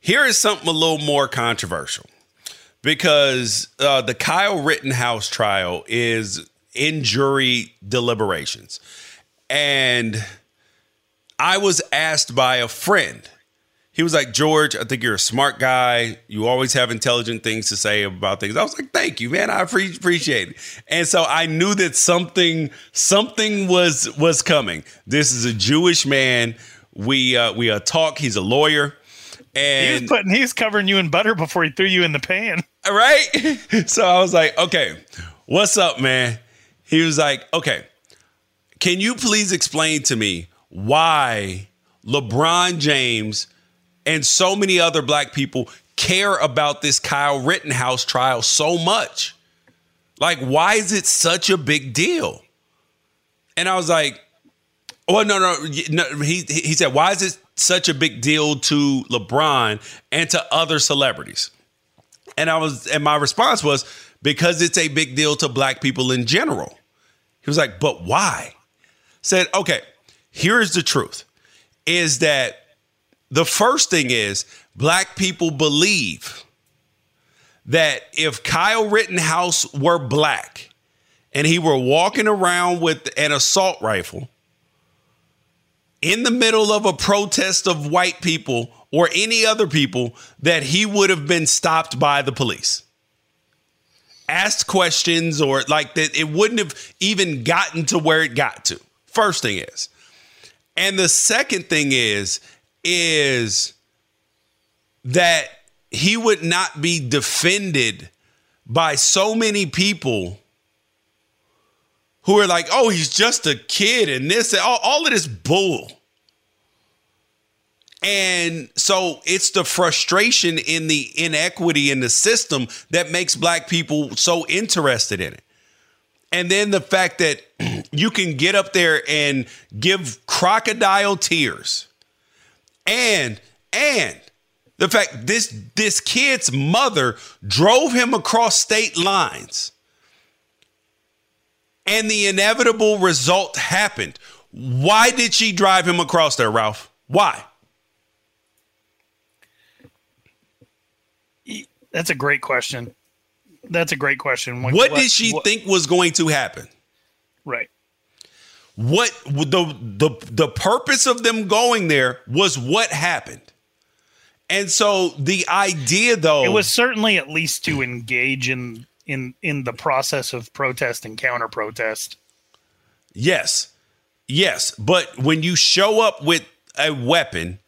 here is something a little more controversial. because uh, the Kyle Rittenhouse trial is in jury deliberations. And I was asked by a friend. He was like, George, I think you're a smart guy. You always have intelligent things to say about things. I was like, thank you, man. I appreciate it. And so I knew that something something was was coming. This is a Jewish man. We uh, we uh, talk. He's a lawyer. And he's putting he's covering you in butter before he threw you in the pan. Right? [laughs] So I was like, okay, what's up, man? He was like, okay, can you please explain to me why LeBron James and so many other black people care about this Kyle Rittenhouse trial so much? Like, why is it such a big deal? And I was like, well, no, no, no. He he said, why is it such a big deal to LeBron and to other celebrities? And I was, and my response was because it's a big deal to black people in general. He was like, but why? Said, okay, here's the truth is that the first thing is black people believe that if Kyle Rittenhouse were black and he were walking around with an assault rifle in the middle of a protest of white people or any other people, that he would have been stopped by the police. Asked questions or like that, it wouldn't have even gotten to where it got to. First thing is. And the second thing is, is that he would not be defended by so many people who are like, oh, he's just a kid and this, all, all of this bull. And so it's the frustration in the inequity in the system that makes black people so interested in it. And then the fact that you can get up there and give crocodile tears. And and the fact this this kid's mother drove him across state lines. And the inevitable result happened. Why did she drive him across there, Ralph? Why? That's a great question. That's a great question. What, what did she what, think was going to happen? Right. What the the the purpose of them going there was what happened. And so the idea though It was certainly at least to engage in in in the process of protest and counter protest. Yes. Yes, but when you show up with a weapon,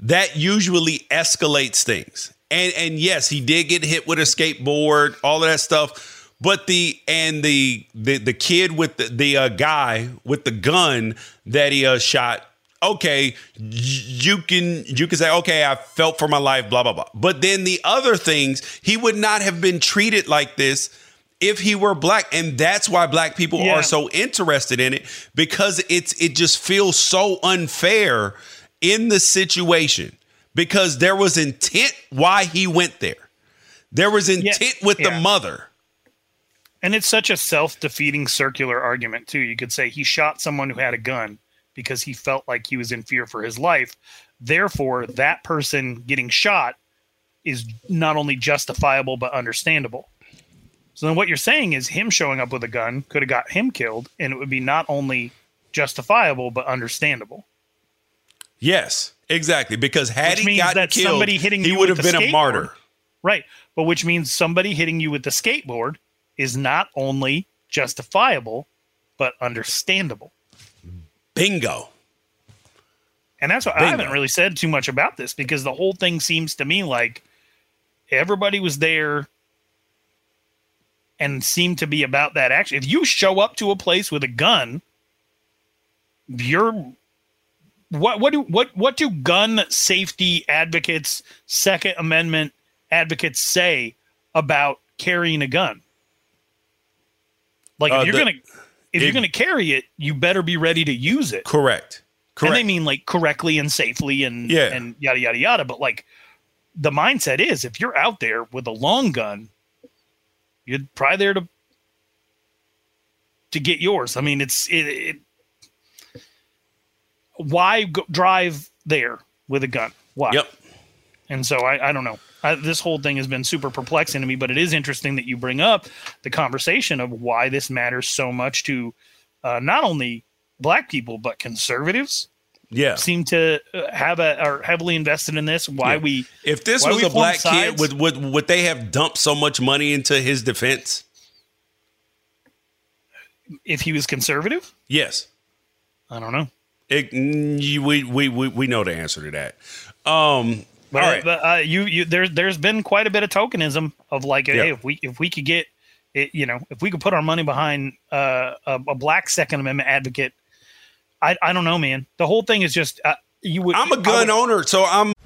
that usually escalates things. And and yes, he did get hit with a skateboard, all of that stuff. But the and the the the kid with the the uh, guy with the gun that he uh, shot. Okay, you can you can say okay, I felt for my life, blah blah blah. But then the other things, he would not have been treated like this if he were black and that's why black people yeah. are so interested in it because it's it just feels so unfair in the situation because there was intent why he went there. There was intent yeah, with yeah. the mother. And it's such a self defeating circular argument, too. You could say he shot someone who had a gun because he felt like he was in fear for his life. Therefore, that person getting shot is not only justifiable, but understandable. So then what you're saying is him showing up with a gun could have got him killed, and it would be not only justifiable, but understandable. Yes. Exactly, because had he gotten that killed, somebody hitting he would have been a martyr. Right, but which means somebody hitting you with the skateboard is not only justifiable but understandable. Bingo. And that's what Bingo. I haven't really said too much about this because the whole thing seems to me like everybody was there and seemed to be about that action. If you show up to a place with a gun, you're what what do what what do gun safety advocates, Second Amendment advocates say about carrying a gun? Like if uh, you're the, gonna if it, you're gonna carry it, you better be ready to use it. Correct. Correct. And they mean like correctly and safely and yeah. and yada yada yada. But like the mindset is if you're out there with a long gun, you're probably there to to get yours. I mean, it's it, it why go, drive there with a gun? Why? Yep. And so I, I don't know. I, this whole thing has been super perplexing to me, but it is interesting that you bring up the conversation of why this matters so much to uh, not only black people but conservatives. Yeah, seem to uh, have a are heavily invested in this. Why Yeah. we? If this was a black sides- kid, would, would would they have dumped so much money into his defense? if he was conservative, Yes. I don't know. It, we, we we we know the answer to that. Um, But, all right. but uh, you you there there's been quite a bit of tokenism of like, hey, if we if we could get it, you know, if we could put our money behind uh, a, a black Second Amendment advocate, I I don't know, man. The whole thing is just uh, you would. I'm a gun owner, so I'm.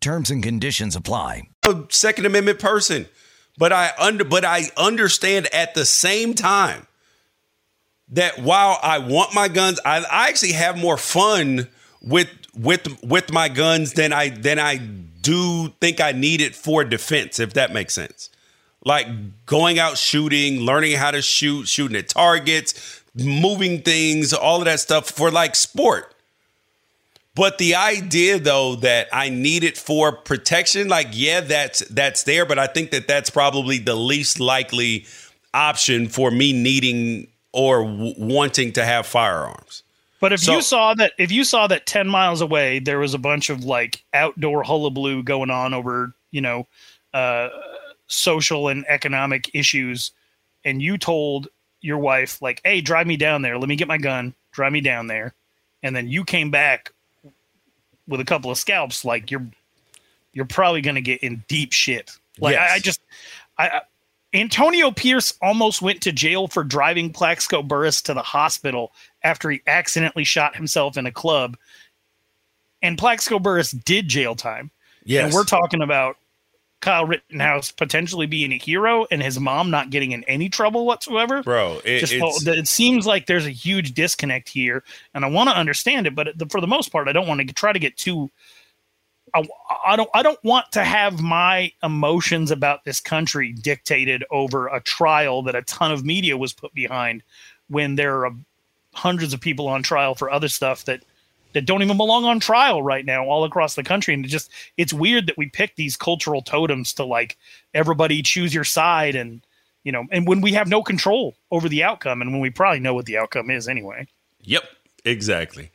Terms and conditions apply. a Second Amendment person, but I under but I understand at the same time that while I want my guns, I, I actually have more fun with with with my guns than I than I do think I need it for defense, if that makes sense. Like going out shooting, learning how to shoot, shooting at targets, moving things, all of that stuff for like sport. But the idea though that I need it for protection, like yeah, that's that's there, but I think that that's probably the least likely option for me needing or w- wanting to have firearms. But if So- you saw that, if you saw that ten miles away there was a bunch of like outdoor hullabaloo going on over, you know, uh, social and economic issues, and you told your wife like, "Hey, drive me down there. Let me get my gun. Drive me down there," and then you came back with a couple of scalps, like you're you're probably going to get in deep shit. Like I, I just, I, I Antonio Pierce almost went to jail for driving Plaxico Burress to the hospital after he accidentally shot himself in a club. And Plaxico Burress did jail time. Yes. And we're talking about Kyle Rittenhouse potentially being a hero and his mom not getting in any trouble whatsoever. Bro, it, Just it seems like there's a huge disconnect here, and I want to understand it, but for the most part, I don't want to try to get too. I, I don't. I don't want to have my emotions about this country dictated over a trial that a ton of media was put behind, when there are hundreds of people on trial for other stuff that that don't even belong on trial right now all across the country. And it just it's weird that we pick these cultural totems to like everybody choose your side and you know, and when we have no control over the outcome and when we probably know what the outcome is anyway. Yep, exactly.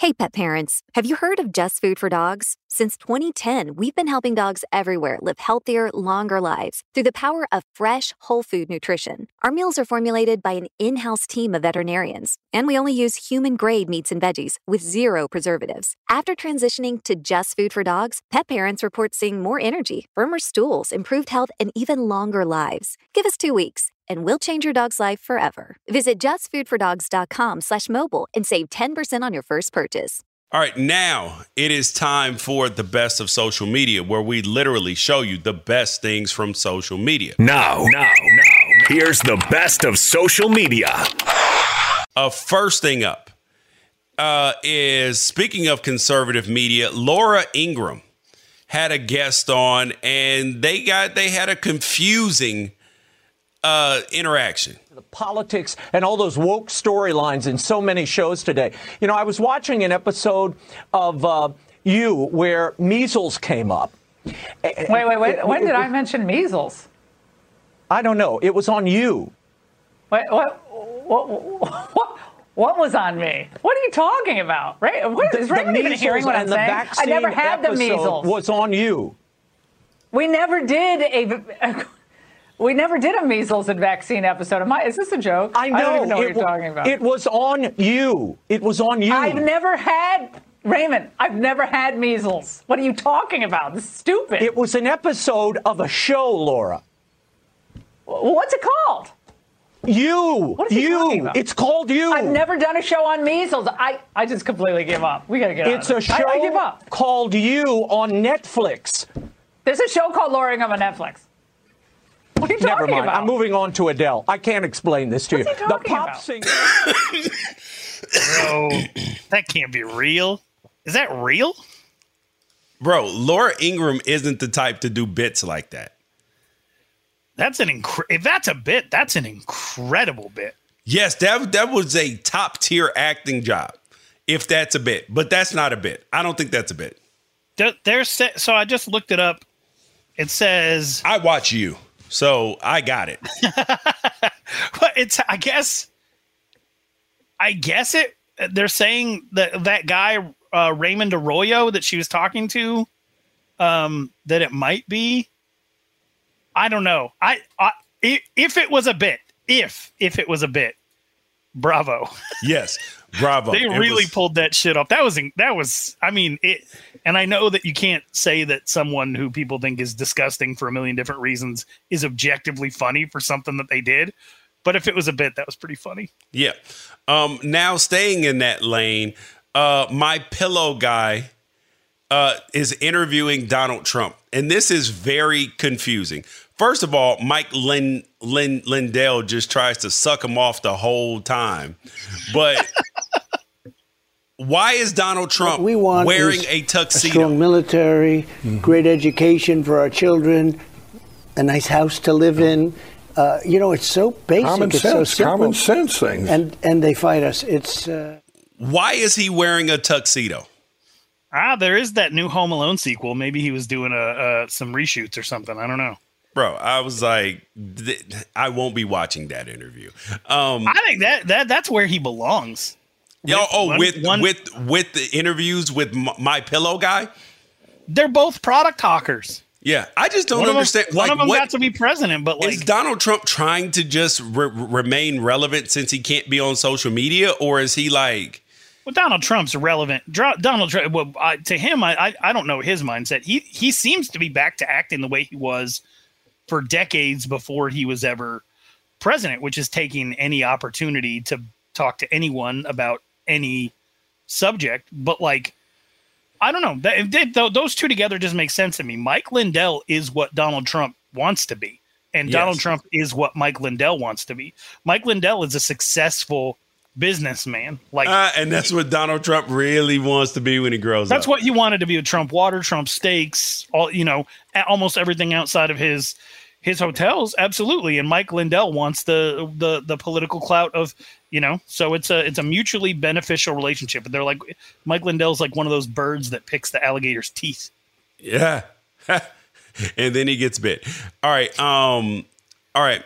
Hey, pet parents, have you heard of Just Food for Dogs? Since 2010, we've been helping dogs everywhere live healthier, longer lives through the power of fresh, whole food nutrition. Our meals are formulated by an in house team of veterinarians, and we only use human grade meats and veggies with zero preservatives. After transitioning to Just Food for Dogs, pet parents report seeing more energy, firmer stools, improved health, and even longer lives. Give us two weeks and we'll change your dog's life forever. Visit justfoodfordogs.com slash mobile and save 10% on your first purchase. All right, now it is time for the best of social media, where we literally show you the best things from social media. Now, now, now, here's the best of social media. Uh, first thing up uh, is speaking of conservative media, Laura Ingraham had a guest on, and they got they had a confusing uh, interaction. The politics and all those woke storylines in so many shows today. You know, I was watching an episode of uh, You where measles came up. Wait, wait, wait. When did I mention measles? I don't know. It was on You. Wait, what? What? What? What was on me? What are you talking about? Right? What, is Raymond even hearing what I'm saying? I never had the measles. Was on you. We never did a. We never did a measles and vaccine episode. Am I, is this a joke? I know. I don't even know what you're talking about. It was on you. It was on you. I've never had Raymond. I've never had measles. What are you talking about? This is stupid. It was an episode of a show, Laura. What's it called? You. What is you. talking about? It's called you. I've never done a show on measles. I, I just completely give up. We gotta get It's a show. I, I give up. called You on Netflix. There's a show called Loring on Netflix. What are you Never talking mind. about? I'm moving on to Adele. I can't explain this to What's you. he The pop about? singer. Bro, that can't be real. Is that real? Bro, Laura Ingraham isn't the type to do bits like that. That's an incre- if that's a bit, that's an incredible bit. Yes, that that was a top tier acting job. If that's a bit, but that's not a bit. I don't think that's a bit. There- There's so I just looked it up. It says I watch you, so I got it. [laughs] But it's I guess I guess it they're saying that that guy uh, Raymond Arroyo that she was talking to um that it might be I don't know. I, I if it was a bit, if if it was a bit, bravo. Yes, bravo. [laughs] they It really was- pulled that shit off. That was that was I mean it and I know that you can't say that someone who people think is disgusting for a million different reasons is objectively funny for something that they did. But if it was a bit, that was pretty funny. Yeah. Um, now staying in that lane, uh, my pillow guy uh, is interviewing Donald Trump, and this is very confusing. First of all, Mike Lin, Lin, Lindell just tries to suck him off the whole time, but. [laughs] Why is Donald Trump we want wearing is a A tuxedo? strong military, great education for our children, a nice house to live in. Uh, you know, it's so basic. Common it's sense, simple. common sense things. And and they fight us. It's. Uh, Why is he wearing a tuxedo? Ah, there is that new Home Alone sequel. Maybe he was doing a uh, some reshoots or something. I don't know. Bro, I was like, th- I won't be watching that interview. Um, I think that that that's where he belongs. Yo, oh, one- with one- with with the interviews with my, my pillow guy. They're both product hawkers. Yeah, I just don't One of them- understand. one like, of them what got to be president, but like is Donald Trump trying to just re- remain relevant since he can't be on social media, or is he like? Well, Donald Trump's irrelevant. Dro- Donald Trump, well, I, to him, I, I I don't know his mindset. He he seems to be back to acting the way he was for decades before he was ever president, which is taking any opportunity to talk to anyone about any subject. But like, I don't know. That, that- th- those two together just make sense to me. Mike Lindell is what Donald Trump wants to be, and Yes. Donald Trump is what Mike Lindell wants to be. Mike Lindell is a successful businessman. Like Uh, and that's what Donald Trump really wants to be when he grows that's up. That's what he wanted to be with Trump water, Trump steaks, all you know, almost everything outside of his his hotels, absolutely. And Mike Lindell wants the the the political clout of you know. So it's a it's a mutually beneficial relationship. But they're like Mike Lindell's like one of those birds that picks the alligator's teeth. Yeah. [laughs] and then he gets bit. All right. Um. All right.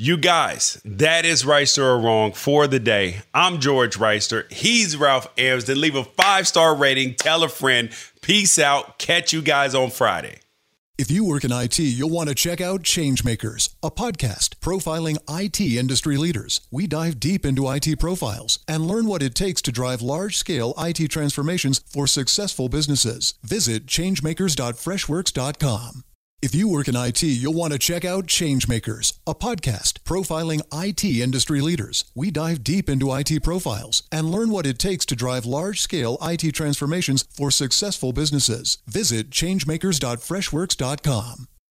You guys, that is Reister or wrong for the day. I'm George Reister. He's Ralph Amsden. Leave a five star rating. Tell a friend. Peace out. Catch you guys on Friday. If you work in IT, you'll want to check out Changemakers, a podcast profiling IT industry leaders. We dive deep into IT profiles and learn what it takes to drive large scale IT transformations for successful businesses. Visit changemakers.freshworks.com. If you work in IT, you'll want to check out Changemakers, a podcast profiling IT industry leaders. We dive deep into IT profiles and learn what it takes to drive large scale IT transformations for successful businesses. Visit changemakers.freshworks.com.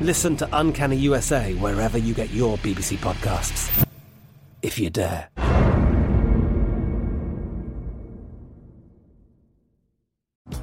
Listen to Uncanny USA wherever you get your BBC podcasts, if you dare.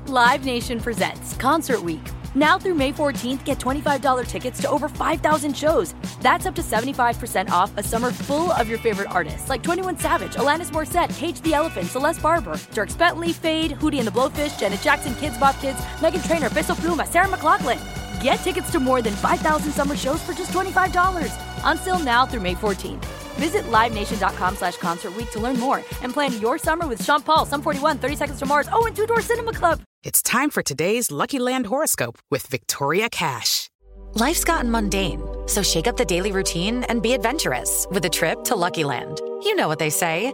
Live Nation presents Concert Week. Now through May 14th, get $25 tickets to over 5,000 shows. That's up to 75% off a summer full of your favorite artists like 21 Savage, Alanis Morissette, Cage the Elephant, Celeste Barber, Dierks Bentley, Feid, Hootie and the Blowfish, Janet Jackson, Kidz Bop Kids, Meghan Trainor, Peso Pluma, Sarah McLachlan. Get tickets to more than 5,000 summer shows for just $25. Until now through May 14th. Visit LiveNation.com slash Concert Week to learn more and plan your summer with Sean Paul, Sum 41, 30 Seconds to Mars, oh, and Two Door Cinema Club. It's time for today's Lucky Land horoscope with Victoria Cash. Life's gotten mundane, so shake up the daily routine and be adventurous with a trip to Lucky Land. You know what they say.